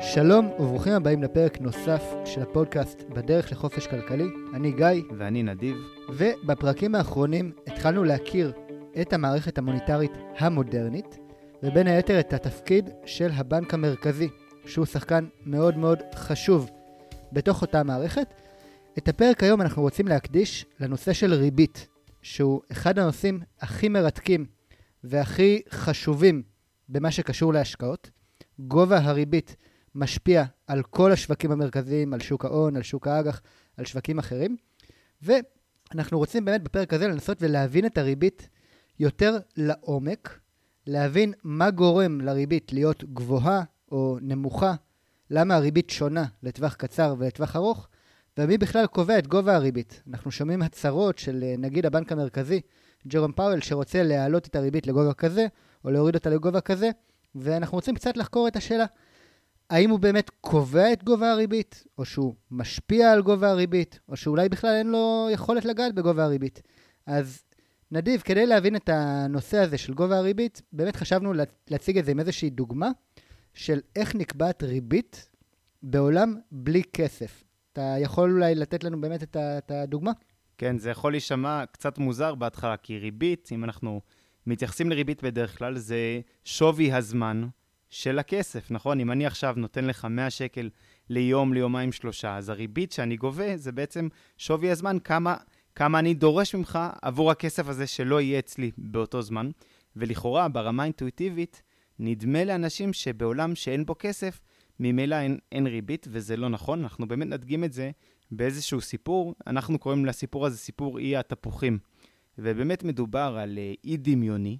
שלום וברוכים הבאים לפרק נוסף של הפודקאסט בדרך לחופש כלכלי. אני גיא, ואני נדיב. ובפרקים האחרונים התחלנו להכיר את המערכת המוניטרית המודרנית, ובין היתר את התפקיד של הבנק המרכזי, שהוא שחקן מאוד מאוד חשוב בתוך אותה מערכת. את הפרק היום אנחנו רוצים להקדיש לנושא של ריבית, שהוא אחד הנושאים הכי מרתקים והכי חשובים במה שקשור להשקעות. גובה הריבית משפיע על כל השווקים המרכזיים, על שוק ההון, על שוק האג"ח, על שווקים אחרים. ואנחנו רוצים באמת בפרק הזה לנסות ולהבין את הריבית יותר לעומק, להבין מה גורם לריבית להיות גבוהה או נמוכה, למה הריבית שונה לטווח קצר ולטווח ארוך, ומי בכלל קובע את גובה הריבית. אנחנו שומעים הצהרות של אה, נגיד הבנק המרכזי, ג'רום פאוול, שרוצה להעלות את הריבית לגובה כזה, או להוריד אותה לגובה כזה, ואנחנו רוצים קצת לחקור את השאלה, האם הוא באמת קובע את גובה הריבית, או שהוא משפיע על גובה הריבית, או שאולי בכלל אין לו יכולת לגעת בגובה הריבית. אז נדיב, כדי להבין את הנושא הזה של גובה הריבית, באמת חשבנו להציג את זה עם איזושהי דוגמה של איך נקבעת ריבית בעולם בלי כסף. אתה יכול אולי לתת לנו באמת את הדוגמה? כן, זה יכול להישמע קצת מוזר בהתחלה, כי ריבית, אם אנחנו מתייחסים לריבית בדרך כלל, זה שווי הזמן של הכסף, נכון? אם אני עכשיו נותן לך 100 שקל ליום, ליומיים, שלושה, אז הריבית שאני גובה זה בעצם שווי הזמן, כמה, כמה אני דורש ממך עבור הכסף הזה שלא יהיה אצלי באותו זמן. ולכאורה, ברמה האינטואיטיבית, נדמה לאנשים שבעולם שאין בו כסף, ממילא אין, אין ריבית, וזה לא נכון. אנחנו באמת נדגים את זה באיזשהו סיפור. אנחנו קוראים לסיפור הזה סיפור אי התפוחים. ובאמת מדובר על אה, אי דמיוני,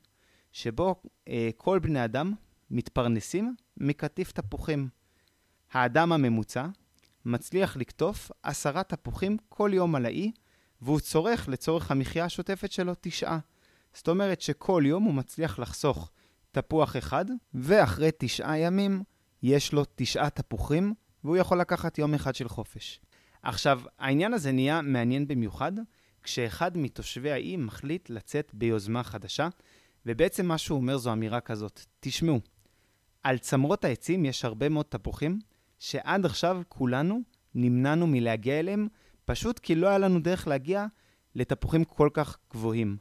שבו אה, כל בני אדם מתפרנסים מקטיף תפוחים. האדם הממוצע מצליח לקטוף עשרה תפוחים כל יום על האי, והוא צורך לצורך המחיה השוטפת שלו תשעה. זאת אומרת שכל יום הוא מצליח לחסוך תפוח אחד, ואחרי תשעה ימים יש לו תשעה תפוחים, והוא יכול לקחת יום אחד של חופש. עכשיו, העניין הזה נהיה מעניין במיוחד, כשאחד מתושבי האי מחליט לצאת ביוזמה חדשה, ובעצם מה שהוא אומר זו אמירה כזאת, תשמעו, על צמרות העצים יש הרבה מאוד תפוחים, שעד עכשיו כולנו נמנענו מלהגיע אליהם, פשוט כי לא היה לנו דרך להגיע לתפוחים כל כך גבוהים.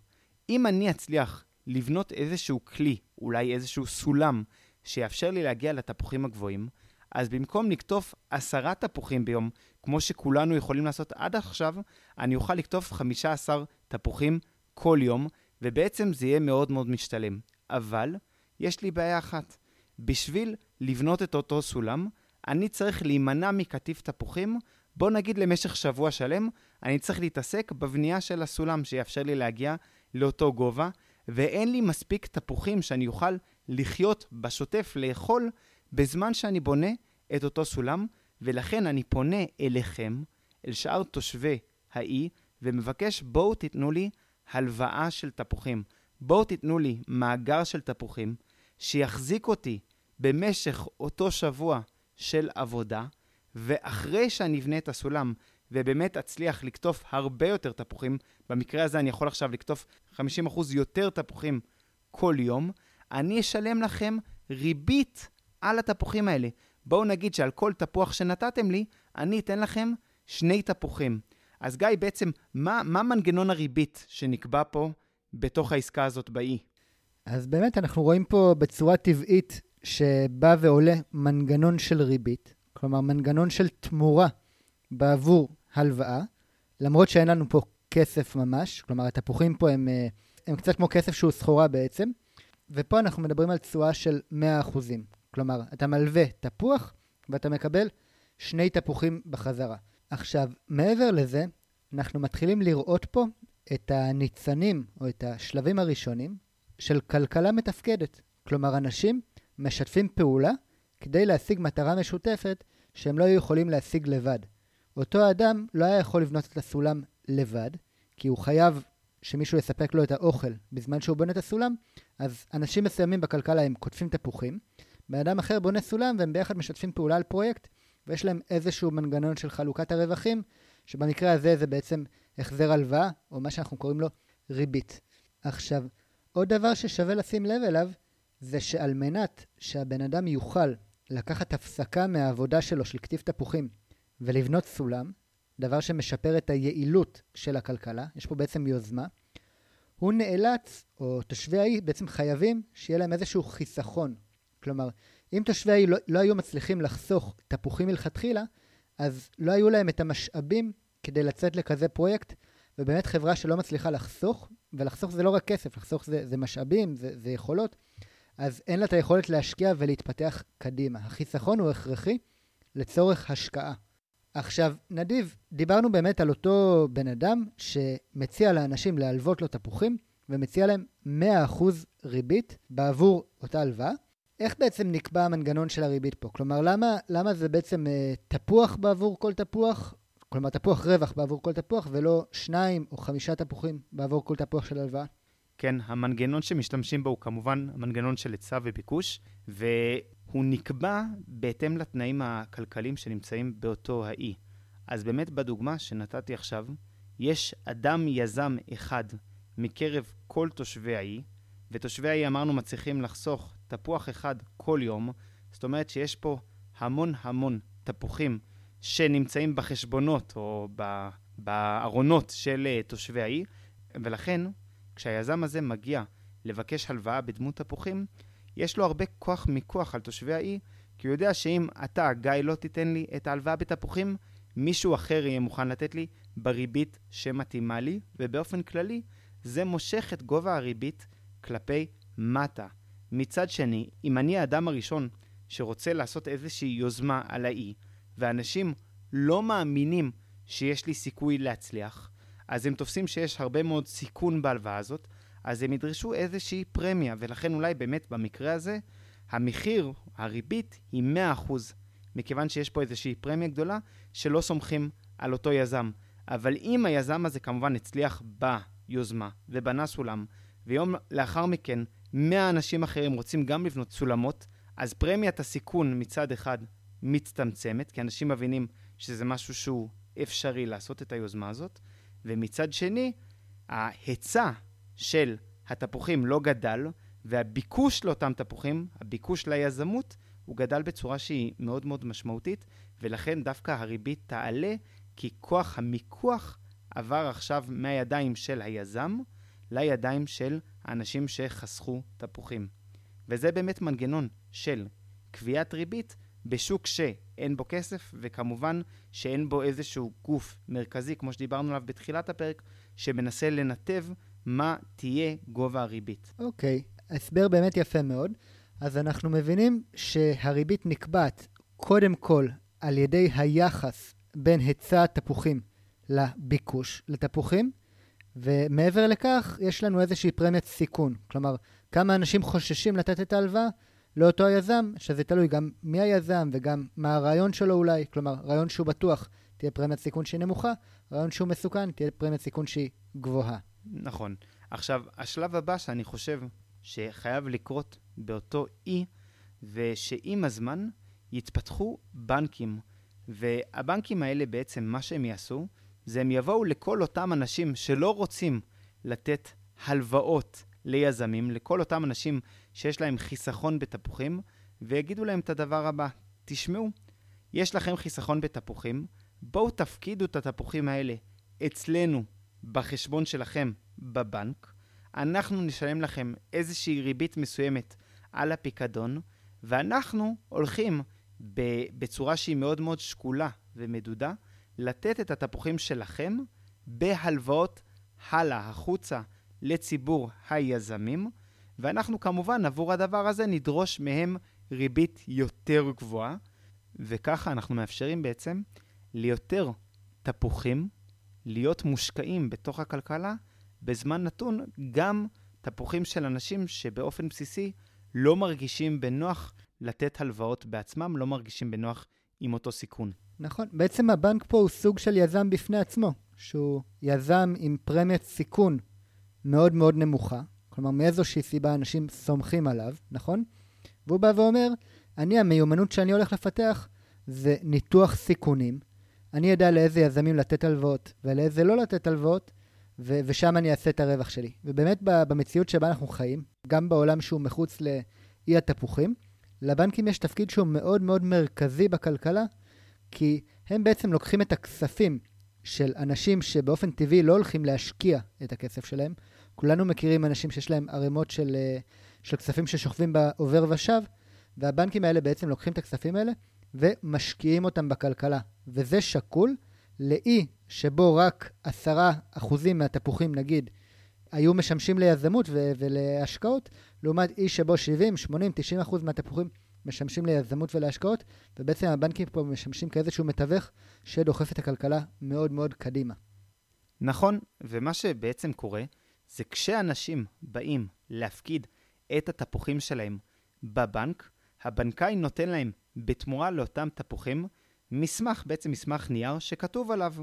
אם אני אצליח לבנות איזשהו כלי, אולי איזשהו סולם, שיאפשר לי להגיע לתפוחים הגבוהים, אז במקום לקטוף עשרה תפוחים ביום, כמו שכולנו יכולים לעשות עד עכשיו, אני אוכל לקטוף 15 תפוחים כל יום, ובעצם זה יהיה מאוד מאוד משתלם. אבל יש לי בעיה אחת. בשביל לבנות את אותו סולם, אני צריך להימנע מקטיף תפוחים, בוא נגיד למשך שבוע שלם, אני צריך להתעסק בבנייה של הסולם שיאפשר לי להגיע לאותו גובה, ואין לי מספיק תפוחים שאני אוכל לחיות בשוטף, לאכול, בזמן שאני בונה את אותו סולם, ולכן אני פונה אליכם, אל שאר תושבי האי, ומבקש בואו תיתנו לי הלוואה של תפוחים. בואו תיתנו לי מאגר של תפוחים, שיחזיק אותי במשך אותו שבוע של עבודה, ואחרי שאני אבנה את הסולם, ובאמת אצליח לקטוף הרבה יותר תפוחים, במקרה הזה אני יכול עכשיו לקטוף 50% יותר תפוחים כל יום, אני אשלם לכם ריבית על התפוחים האלה. בואו נגיד שעל כל תפוח שנתתם לי, אני אתן לכם שני תפוחים. אז גיא, בעצם, מה, מה מנגנון הריבית שנקבע פה בתוך העסקה הזאת באי? אז באמת, אנחנו רואים פה בצורה טבעית שבא ועולה מנגנון של ריבית, כלומר מנגנון של תמורה בעבור הלוואה, למרות שאין לנו פה כסף ממש, כלומר התפוחים פה הם, אה, הם קצת כמו כסף שהוא סחורה בעצם, ופה אנחנו מדברים על תשואה של 100%. כלומר, אתה מלווה תפוח ואתה מקבל שני תפוחים בחזרה. עכשיו, מעבר לזה, אנחנו מתחילים לראות פה את הניצנים או את השלבים הראשונים של כלכלה מתפקדת. כלומר, אנשים משתפים פעולה כדי להשיג מטרה משותפת שהם לא היו יכולים להשיג לבד. אותו אדם לא היה יכול לבנות את הסולם לבד, כי הוא חייב שמישהו יספק לו את האוכל בזמן שהוא בונה את הסולם, אז אנשים מסוימים בכלכלה הם קוטפים תפוחים, בן אדם אחר בונה סולם והם ביחד משתפים פעולה על פרויקט, ויש להם איזשהו מנגנון של חלוקת הרווחים, שבמקרה הזה זה בעצם החזר הלוואה, או מה שאנחנו קוראים לו ריבית. עכשיו, עוד דבר ששווה לשים לב אליו, זה שעל מנת שהבן אדם יוכל לקחת הפסקה מהעבודה שלו של כתיב תפוחים ולבנות סולם, דבר שמשפר את היעילות של הכלכלה, יש פה בעצם יוזמה, הוא נאלץ, או תושבי האי בעצם חייבים שיהיה להם איזשהו חיסכון. כלומר, אם תושבי האי לא, לא היו מצליחים לחסוך תפוחים מלכתחילה, אז לא היו להם את המשאבים כדי לצאת לכזה פרויקט, ובאמת חברה שלא מצליחה לחסוך, ולחסוך זה לא רק כסף, לחסוך זה, זה משאבים, זה, זה יכולות, אז אין לה את היכולת להשקיע ולהתפתח קדימה. החיסכון הוא הכרחי לצורך השקעה. עכשיו, נדיב, דיברנו באמת על אותו בן אדם שמציע לאנשים להלוות לו תפוחים, ומציע להם 100% ריבית בעבור אותה הלוואה. איך בעצם נקבע המנגנון של הריבית פה? כלומר, למה, למה זה בעצם אה, תפוח בעבור כל תפוח, כלומר תפוח רווח בעבור כל תפוח, ולא שניים או חמישה תפוחים בעבור כל תפוח של הלוואה? כן, המנגנון שמשתמשים בו הוא כמובן המנגנון של היצע וביקוש, והוא נקבע בהתאם לתנאים הכלכליים שנמצאים באותו האי. אז באמת בדוגמה שנתתי עכשיו, יש אדם יזם אחד מקרב כל תושבי האי, ותושבי האי אמרנו מצליחים לחסוך תפוח אחד כל יום, זאת אומרת שיש פה המון המון תפוחים שנמצאים בחשבונות או בארונות של אה, תושבי האי, ולכן כשהיזם הזה מגיע לבקש הלוואה בדמות תפוחים, יש לו הרבה כוח מיקוח על תושבי האי, כי הוא יודע שאם אתה, גיא, לא תיתן לי את ההלוואה בתפוחים, מישהו אחר יהיה מוכן לתת לי בריבית שמתאימה לי, ובאופן כללי, זה מושך את גובה הריבית כלפי מטה. מצד שני, אם אני האדם הראשון שרוצה לעשות איזושהי יוזמה על האי, ואנשים לא מאמינים שיש לי סיכוי להצליח, אז הם תופסים שיש הרבה מאוד סיכון בהלוואה הזאת, אז הם ידרשו איזושהי פרמיה, ולכן אולי באמת במקרה הזה, המחיר, הריבית, היא 100%, מכיוון שיש פה איזושהי פרמיה גדולה שלא סומכים על אותו יזם. אבל אם היזם הזה כמובן הצליח ביוזמה ובנה סולם, ויום לאחר מכן 100 אנשים אחרים רוצים גם לבנות סולמות, אז פרמיית הסיכון מצד אחד מצטמצמת, כי אנשים מבינים שזה משהו שהוא אפשרי לעשות את היוזמה הזאת, ומצד שני, ההיצע של התפוחים לא גדל, והביקוש לאותם תפוחים, הביקוש ליזמות, הוא גדל בצורה שהיא מאוד מאוד משמעותית, ולכן דווקא הריבית תעלה, כי כוח המיקוח עבר עכשיו מהידיים של היזם לידיים של האנשים שחסכו תפוחים. וזה באמת מנגנון של קביעת ריבית בשוק שאין בו כסף, וכמובן שאין בו איזשהו גוף מרכזי, כמו שדיברנו עליו בתחילת הפרק, שמנסה לנתב מה תהיה גובה הריבית. אוקיי, okay. הסבר באמת יפה מאוד. אז אנחנו מבינים שהריבית נקבעת קודם כל על ידי היחס בין היצע התפוחים לביקוש לתפוחים, ומעבר לכך, יש לנו איזושהי פרמיית סיכון. כלומר, כמה אנשים חוששים לתת את ההלוואה לאותו היזם, שזה תלוי גם מי היזם וגם מה הרעיון שלו אולי. כלומר, רעיון שהוא בטוח, תהיה פרמיית סיכון שהיא נמוכה, רעיון שהוא מסוכן, תהיה פרמיית סיכון שהיא גבוהה. נכון. עכשיו, השלב הבא שאני חושב שחייב לקרות באותו אי, ושעם הזמן יתפתחו בנקים. והבנקים האלה בעצם, מה שהם יעשו, זה הם יבואו לכל אותם אנשים שלא רוצים לתת הלוואות ליזמים, לכל אותם אנשים שיש להם חיסכון בתפוחים, ויגידו להם את הדבר הבא, תשמעו, יש לכם חיסכון בתפוחים, בואו תפקידו את התפוחים האלה אצלנו בחשבון שלכם בבנק, אנחנו נשלם לכם איזושהי ריבית מסוימת על הפיקדון, ואנחנו הולכים בצורה שהיא מאוד מאוד שקולה ומדודה, לתת את התפוחים שלכם בהלוואות הלאה, החוצה, לציבור היזמים, ואנחנו כמובן עבור הדבר הזה נדרוש מהם ריבית יותר גבוהה, וככה אנחנו מאפשרים בעצם ליותר תפוחים להיות מושקעים בתוך הכלכלה בזמן נתון גם תפוחים של אנשים שבאופן בסיסי לא מרגישים בנוח לתת הלוואות בעצמם, לא מרגישים בנוח עם אותו סיכון. נכון, בעצם הבנק פה הוא סוג של יזם בפני עצמו, שהוא יזם עם פרמיית סיכון מאוד מאוד נמוכה, כלומר מאיזושהי סיבה אנשים סומכים עליו, נכון? והוא בא ואומר, אני, המיומנות שאני הולך לפתח זה ניתוח סיכונים. אני יודע לאיזה יזמים לתת הלוואות ולאיזה לא לתת הלוואות, ו- ושם אני אעשה את הרווח שלי. ובאמת במציאות שבה אנחנו חיים, גם בעולם שהוא מחוץ לאי התפוחים, לבנקים יש תפקיד שהוא מאוד מאוד מרכזי בכלכלה, כי הם בעצם לוקחים את הכספים של אנשים שבאופן טבעי לא הולכים להשקיע את הכסף שלהם. כולנו מכירים אנשים שיש להם ערימות של, אה, של כספים ששוכבים בעובר ושב, והבנקים האלה בעצם לוקחים את הכספים האלה ומשקיעים אותם בכלכלה. וזה שקול לאי שבו רק עשרה אחוזים מהתפוחים, נגיד, היו משמשים ליזמות ו- ולהשקעות, לעומת אי שבו 70, 80, 90 אחוז מהתפוחים משמשים ליזמות ולהשקעות, ובעצם הבנקים פה משמשים כאיזשהו מתווך שדוחף את הכלכלה מאוד מאוד קדימה. נכון, ומה שבעצם קורה, זה כשאנשים באים להפקיד את התפוחים שלהם בבנק, הבנקאי נותן להם בתמורה לאותם תפוחים מסמך, בעצם מסמך נייר, שכתוב עליו,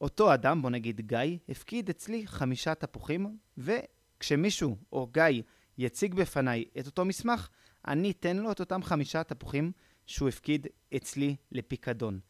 אותו אדם, בוא נגיד גיא, הפקיד אצלי חמישה תפוחים, וכשמישהו או גיא יציג בפניי את אותו מסמך, אני אתן לו את אותם חמישה תפוחים שהוא הפקיד אצלי לפיקדון.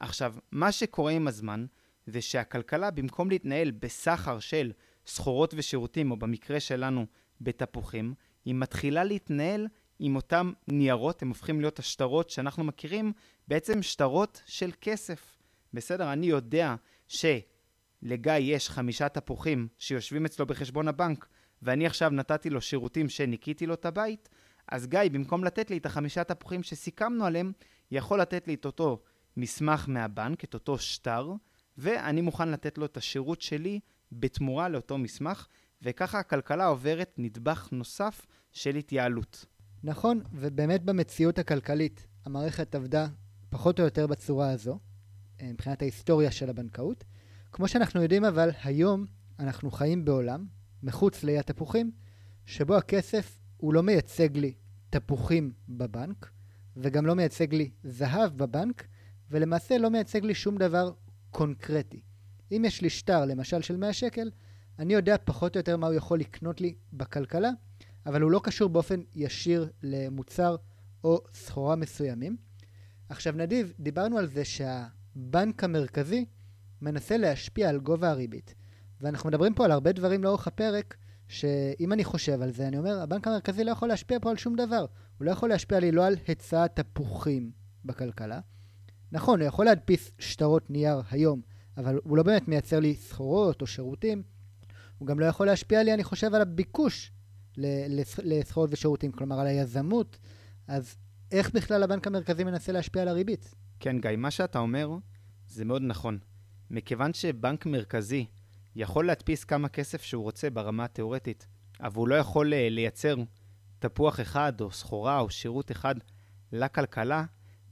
עכשיו, מה שקורה עם הזמן, זה שהכלכלה, במקום להתנהל בסחר של סחורות ושירותים, או במקרה שלנו, בתפוחים, היא מתחילה להתנהל עם אותם ניירות, הם הופכים להיות השטרות שאנחנו מכירים, בעצם שטרות של כסף. בסדר? אני יודע שלגיא יש חמישה תפוחים שיושבים אצלו בחשבון הבנק, ואני עכשיו נתתי לו שירותים שניקיתי לו את הבית, אז גיא, במקום לתת לי את החמישה תפוחים שסיכמנו עליהם, יכול לתת לי את אותו מסמך מהבנק, את אותו שטר, ואני מוכן לתת לו את השירות שלי בתמורה לאותו מסמך, וככה הכלכלה עוברת נדבך נוסף של התייעלות. נכון, ובאמת במציאות הכלכלית המערכת עבדה פחות או יותר בצורה הזו, אה, מבחינת ההיסטוריה של הבנקאות. כמו שאנחנו יודעים אבל, היום אנחנו חיים בעולם, מחוץ לאי התפוחים, שבו הכסף הוא לא מייצג לי תפוחים בבנק, וגם לא מייצג לי זהב בבנק, ולמעשה לא מייצג לי שום דבר קונקרטי. אם יש לי שטר, למשל של 100 שקל, אני יודע פחות או יותר מה הוא יכול לקנות לי בכלכלה, אבל הוא לא קשור באופן ישיר למוצר או סחורה מסוימים. עכשיו נדיב, דיברנו על זה שהבנק המרכזי מנסה להשפיע על גובה הריבית. ואנחנו מדברים פה על הרבה דברים לאורך הפרק, שאם אני חושב על זה, אני אומר, הבנק המרכזי לא יכול להשפיע פה על שום דבר. הוא לא יכול להשפיע לי לא על היצע תפוחים בכלכלה. נכון, הוא יכול להדפיס שטרות נייר היום, אבל הוא לא באמת מייצר לי סחורות או שירותים. הוא גם לא יכול להשפיע לי, אני חושב, על הביקוש לסחורות ושירותים, כלומר על היזמות. אז איך בכלל הבנק המרכזי מנסה להשפיע על הריבית? כן, גיא, מה שאתה אומר זה מאוד נכון. מכיוון שבנק מרכזי יכול להדפיס כמה כסף שהוא רוצה ברמה התיאורטית, אבל הוא לא יכול אה, לייצר תפוח אחד או סחורה או שירות אחד לכלכלה,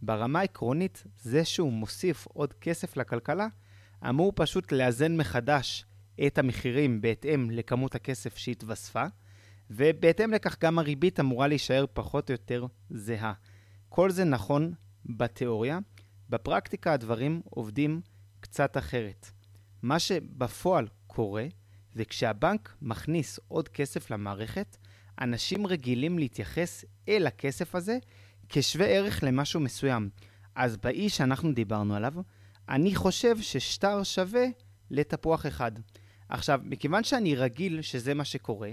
ברמה העקרונית, זה שהוא מוסיף עוד כסף לכלכלה, אמור פשוט לאזן מחדש את המחירים בהתאם לכמות הכסף שהתווספה, ובהתאם לכך גם הריבית אמורה להישאר פחות או יותר זהה. כל זה נכון בתיאוריה, בפרקטיקה הדברים עובדים קצת אחרת. מה שבפועל קורה, זה כשהבנק מכניס עוד כסף למערכת, אנשים רגילים להתייחס אל הכסף הזה כשווה ערך למשהו מסוים. אז באי שאנחנו דיברנו עליו, אני חושב ששטר שווה לתפוח אחד. עכשיו, מכיוון שאני רגיל שזה מה שקורה,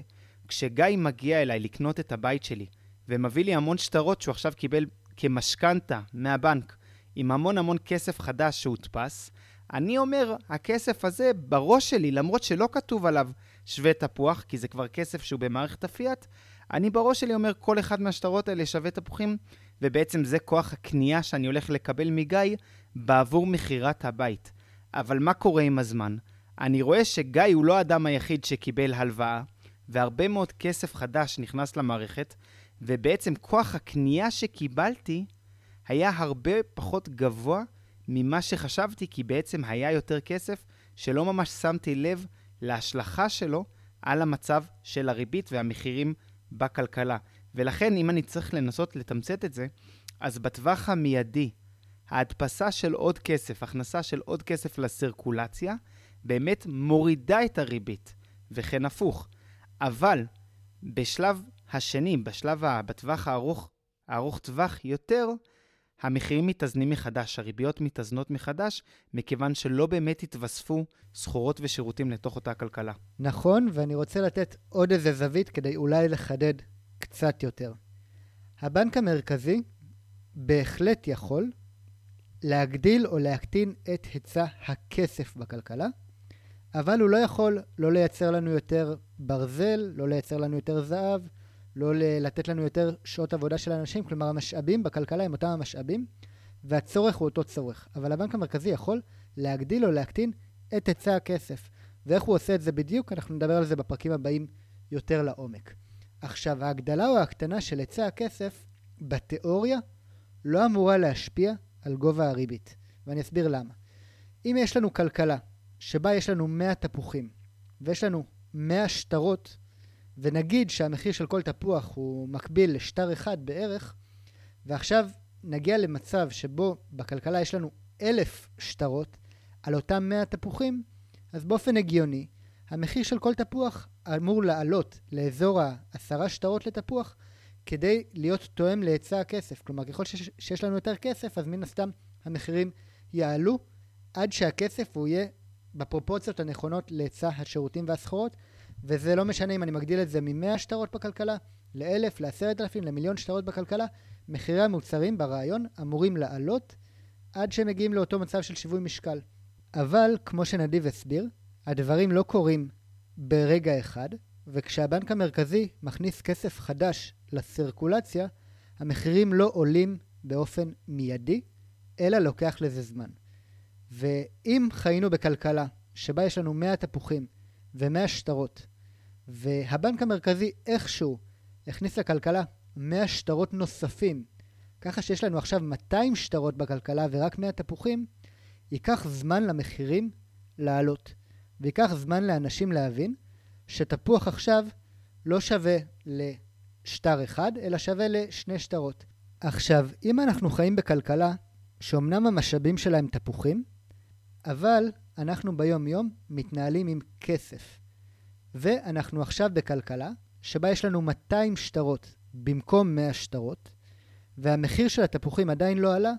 כשגיא מגיע אליי לקנות את הבית שלי ומביא לי המון שטרות שהוא עכשיו קיבל כמשכנתה מהבנק עם המון המון כסף חדש שהודפס, אני אומר, הכסף הזה בראש שלי, למרות שלא כתוב עליו שווה תפוח, כי זה כבר כסף שהוא במערכת הפיאט, אני בראש שלי אומר, כל אחד מהשטרות האלה שווה תפוחים, ובעצם זה כוח הקנייה שאני הולך לקבל מגיא בעבור מכירת הבית. אבל מה קורה עם הזמן? אני רואה שגיא הוא לא האדם היחיד שקיבל הלוואה, והרבה מאוד כסף חדש נכנס למערכת, ובעצם כוח הקנייה שקיבלתי היה הרבה פחות גבוה ממה שחשבתי, כי בעצם היה יותר כסף שלא ממש שמתי לב להשלכה שלו על המצב של הריבית והמחירים בכלכלה. ולכן, אם אני צריך לנסות לתמצת את זה, אז בטווח המיידי, ההדפסה של עוד כסף, הכנסה של עוד כסף לסירקולציה, באמת מורידה את הריבית, וכן הפוך. אבל בשלב השני, בשלב, בטווח הארוך, הארוך טווח יותר, המחירים מתאזנים מחדש, הריביות מתאזנות מחדש, מכיוון שלא באמת התווספו סחורות ושירותים לתוך אותה כלכלה. נכון, ואני רוצה לתת עוד איזה זווית כדי אולי לחדד קצת יותר. הבנק המרכזי בהחלט יכול להגדיל או להקטין את היצע הכסף בכלכלה, אבל הוא לא יכול לא לייצר לנו יותר ברזל, לא לייצר לנו יותר זהב, לא לתת לנו יותר שעות עבודה של אנשים, כלומר המשאבים בכלכלה הם אותם המשאבים, והצורך הוא אותו צורך. אבל הבנק המרכזי יכול להגדיל או להקטין את היצע הכסף. ואיך הוא עושה את זה בדיוק, אנחנו נדבר על זה בפרקים הבאים יותר לעומק. עכשיו, ההגדלה או ההקטנה של היצע הכסף, בתיאוריה, לא אמורה להשפיע על גובה הריבית. ואני אסביר למה. אם יש לנו כלכלה שבה יש לנו 100 תפוחים, ויש לנו 100 שטרות, ונגיד שהמחיר של כל תפוח הוא מקביל לשטר אחד בערך, ועכשיו נגיע למצב שבו בכלכלה יש לנו אלף שטרות על אותם 100 תפוחים, אז באופן הגיוני, המחיר של כל תפוח אמור לעלות לאזור העשרה שטרות לתפוח כדי להיות תואם להיצע הכסף. כלומר, ככל שיש, שיש לנו יותר כסף, אז מן הסתם המחירים יעלו עד שהכסף הוא יהיה בפרופורציות הנכונות להיצע השירותים והסחורות, וזה לא משנה אם אני מגדיל את זה מ-100 שטרות בכלכלה, ל-1,000, ל-10,000, למיליון שטרות בכלכלה, מחירי המוצרים ברעיון אמורים לעלות עד שהם מגיעים לאותו מצב של שיווי משקל. אבל, כמו שנדיב הסביר, הדברים לא קורים ברגע אחד, וכשהבנק המרכזי מכניס כסף חדש לסירקולציה, המחירים לא עולים באופן מיידי, אלא לוקח לזה זמן. ואם חיינו בכלכלה שבה יש לנו 100 תפוחים ו-100 שטרות, והבנק המרכזי איכשהו הכניס לכלכלה 100 שטרות נוספים, ככה שיש לנו עכשיו 200 שטרות בכלכלה ורק 100 תפוחים, ייקח זמן למחירים לעלות. וייקח זמן לאנשים להבין שתפוח עכשיו לא שווה לשטר אחד, אלא שווה לשני שטרות. עכשיו, אם אנחנו חיים בכלכלה שאומנם המשאבים שלה הם תפוחים, אבל אנחנו ביום-יום מתנהלים עם כסף. ואנחנו עכשיו בכלכלה שבה יש לנו 200 שטרות במקום 100 שטרות, והמחיר של התפוחים עדיין לא עלה,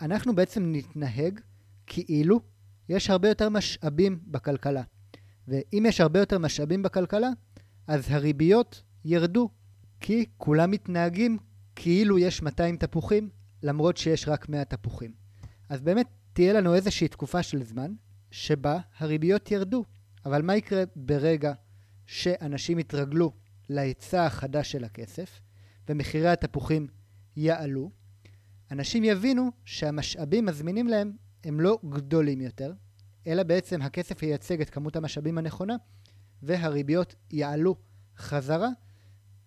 אנחנו בעצם נתנהג כאילו יש הרבה יותר משאבים בכלכלה. ואם יש הרבה יותר משאבים בכלכלה, אז הריביות ירדו, כי כולם מתנהגים כאילו יש 200 תפוחים, למרות שיש רק 100 תפוחים. אז באמת תהיה לנו איזושהי תקופה של זמן שבה הריביות ירדו. אבל מה יקרה ברגע שאנשים יתרגלו להיצע החדש של הכסף ומחירי התפוחים יעלו? אנשים יבינו שהמשאבים הזמינים להם הם לא גדולים יותר, אלא בעצם הכסף ייצג את כמות המשאבים הנכונה, והריביות יעלו חזרה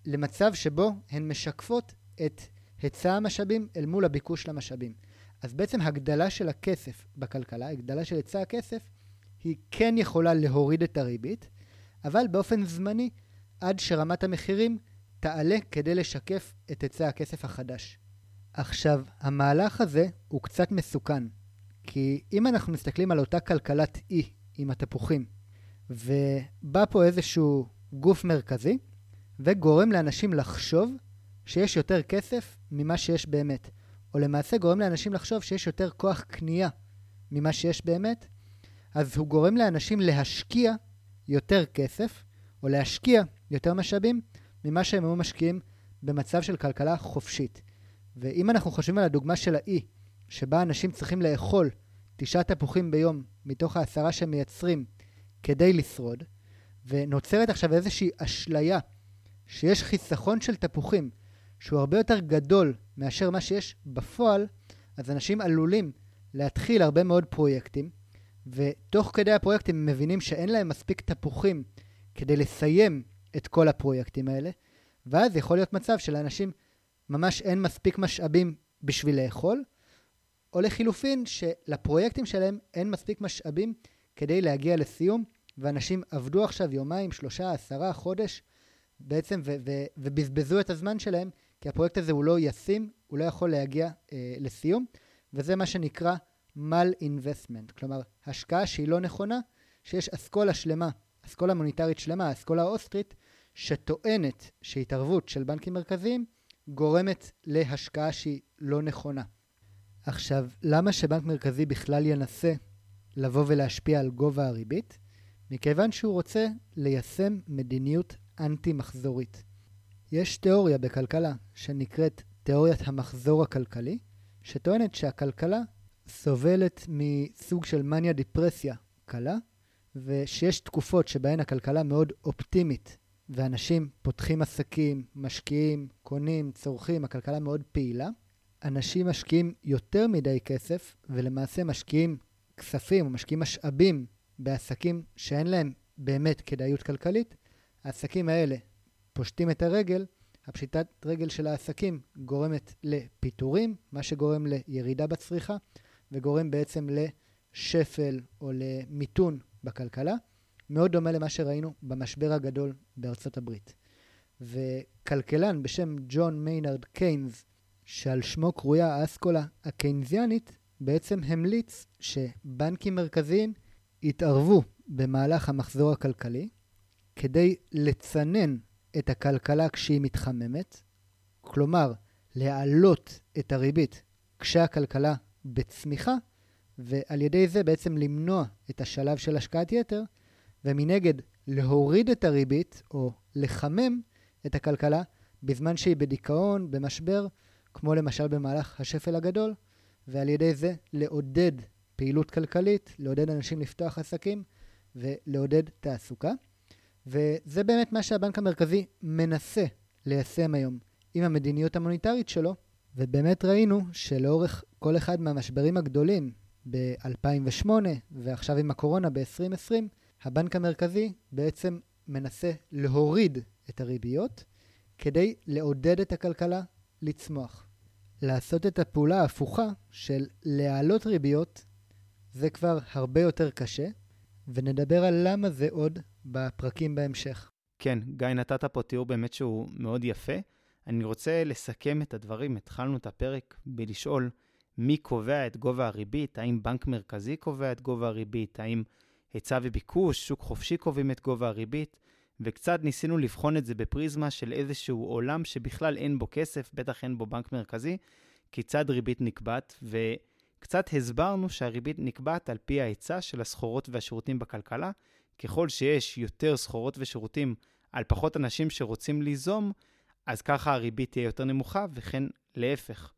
למצב שבו הן משקפות את היצע המשאבים אל מול הביקוש למשאבים. אז בעצם הגדלה של הכסף בכלכלה, הגדלה של היצע הכסף, היא כן יכולה להוריד את הריבית, אבל באופן זמני, עד שרמת המחירים תעלה כדי לשקף את היצע הכסף החדש. עכשיו, המהלך הזה הוא קצת מסוכן, כי אם אנחנו מסתכלים על אותה כלכלת אי עם התפוחים, ובא פה איזשהו גוף מרכזי, וגורם לאנשים לחשוב שיש יותר כסף ממה שיש באמת. או למעשה גורם לאנשים לחשוב שיש יותר כוח קנייה ממה שיש באמת, אז הוא גורם לאנשים להשקיע יותר כסף, או להשקיע יותר משאבים, ממה שהם היו משקיעים במצב של כלכלה חופשית. ואם אנחנו חושבים על הדוגמה של האי, שבה אנשים צריכים לאכול תשעה תפוחים ביום מתוך העשרה שהם מייצרים כדי לשרוד, ונוצרת עכשיו איזושהי אשליה שיש חיסכון של תפוחים שהוא הרבה יותר גדול מאשר מה שיש בפועל, אז אנשים עלולים להתחיל הרבה מאוד פרויקטים, ותוך כדי הפרויקטים הם מבינים שאין להם מספיק תפוחים כדי לסיים את כל הפרויקטים האלה, ואז יכול להיות מצב שלאנשים ממש אין מספיק משאבים בשביל לאכול, או לחילופין שלפרויקטים שלהם אין מספיק משאבים כדי להגיע לסיום, ואנשים עבדו עכשיו יומיים, שלושה, עשרה, חודש, בעצם, ובזבזו את הזמן שלהם, כי הפרויקט הזה הוא לא ישים, הוא לא יכול להגיע אה, לסיום, וזה מה שנקרא mal investment, כלומר, השקעה שהיא לא נכונה, שיש אסכולה שלמה, אסכולה מוניטרית שלמה, אסכולה אוסטרית, שטוענת שהתערבות של בנקים מרכזיים גורמת להשקעה שהיא לא נכונה. עכשיו, למה שבנק מרכזי בכלל ינסה לבוא ולהשפיע על גובה הריבית? מכיוון שהוא רוצה ליישם מדיניות אנטי-מחזורית. יש תיאוריה בכלכלה שנקראת תיאוריית המחזור הכלכלי, שטוענת שהכלכלה סובלת מסוג של מניה דיפרסיה קלה, ושיש תקופות שבהן הכלכלה מאוד אופטימית, ואנשים פותחים עסקים, משקיעים, קונים, צורכים, הכלכלה מאוד פעילה. אנשים משקיעים יותר מדי כסף, ולמעשה משקיעים כספים או משקיעים משאבים בעסקים שאין להם באמת כדאיות כלכלית. העסקים האלה פושטים את הרגל, הפשיטת רגל של העסקים גורמת לפיטורים, מה שגורם לירידה בצריכה, וגורם בעצם לשפל או למיתון בכלכלה. מאוד דומה למה שראינו במשבר הגדול בארצות הברית. וכלכלן בשם ג'ון מיינרד קיינס, שעל שמו קרויה האסכולה הקיינזיאנית, בעצם המליץ שבנקים מרכזיים יתערבו במהלך המחזור הכלכלי כדי לצנן את הכלכלה כשהיא מתחממת, כלומר, להעלות את הריבית כשהכלכלה בצמיחה, ועל ידי זה בעצם למנוע את השלב של השקעת יתר, ומנגד להוריד את הריבית או לחמם את הכלכלה בזמן שהיא בדיכאון, במשבר, כמו למשל במהלך השפל הגדול, ועל ידי זה לעודד פעילות כלכלית, לעודד אנשים לפתוח עסקים ולעודד תעסוקה. וזה באמת מה שהבנק המרכזי מנסה ליישם היום עם המדיניות המוניטרית שלו, ובאמת ראינו שלאורך כל אחד מהמשברים הגדולים ב-2008 ועכשיו עם הקורונה ב-2020, הבנק המרכזי בעצם מנסה להוריד את הריביות כדי לעודד את הכלכלה לצמוח. לעשות את הפעולה ההפוכה של להעלות ריביות זה כבר הרבה יותר קשה, ונדבר על למה זה עוד בפרקים בהמשך. כן, גיא, נתת פה תיאור באמת שהוא מאוד יפה. אני רוצה לסכם את הדברים. התחלנו את הפרק בלשאול מי קובע את גובה הריבית, האם בנק מרכזי קובע את גובה הריבית, האם היצע וביקוש, שוק חופשי קובעים את גובה הריבית, וקצת ניסינו לבחון את זה בפריזמה של איזשהו עולם שבכלל אין בו כסף, בטח אין בו בנק מרכזי, כיצד ריבית נקבעת, וקצת הסברנו שהריבית נקבעת על פי ההיצע של הסחורות והשירותים בכלכלה. ככל שיש יותר סחורות ושירותים על פחות אנשים שרוצים ליזום, אז ככה הריבית תהיה יותר נמוכה, וכן להפך.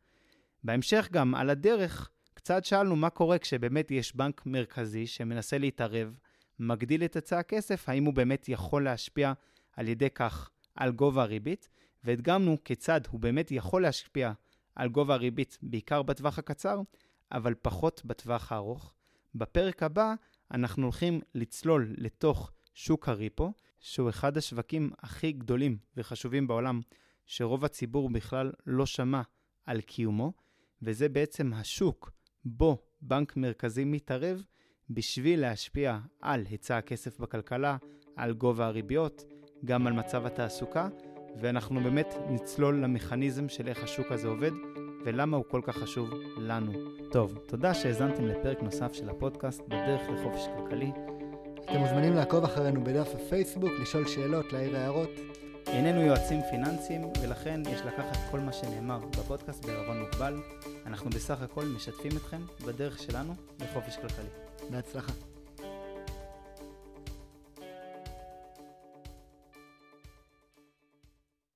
בהמשך גם, על הדרך, קצת שאלנו מה קורה כשבאמת יש בנק מרכזי שמנסה להתערב, מגדיל את היצע הכסף, האם הוא באמת יכול להשפיע על ידי כך על גובה הריבית, והדגמנו כיצד הוא באמת יכול להשפיע על גובה הריבית, בעיקר בטווח הקצר, אבל פחות בטווח הארוך. בפרק הבא אנחנו הולכים לצלול לתוך שוק הריפו, שהוא אחד השווקים הכי גדולים וחשובים בעולם, שרוב הציבור בכלל לא שמע על קיומו, וזה בעצם השוק בו בנק מרכזי מתערב בשביל להשפיע על היצע הכסף בכלכלה, על גובה הריביות, גם על מצב התעסוקה, ואנחנו באמת נצלול למכניזם של איך השוק הזה עובד ולמה הוא כל כך חשוב לנו. טוב, תודה שהאזנתם לפרק נוסף של הפודקאסט בדרך לחופש כלכלי. אתם מוזמנים לעקוב אחרינו בדף הפייסבוק, לשאול שאלות, להעיר הערות. איננו יועצים פיננסיים, ולכן יש לקחת כל מה שנאמר בפודקאסט בערבון מוגבל. אנחנו בסך הכל משתפים אתכם בדרך שלנו לחופש כלכלי. בהצלחה.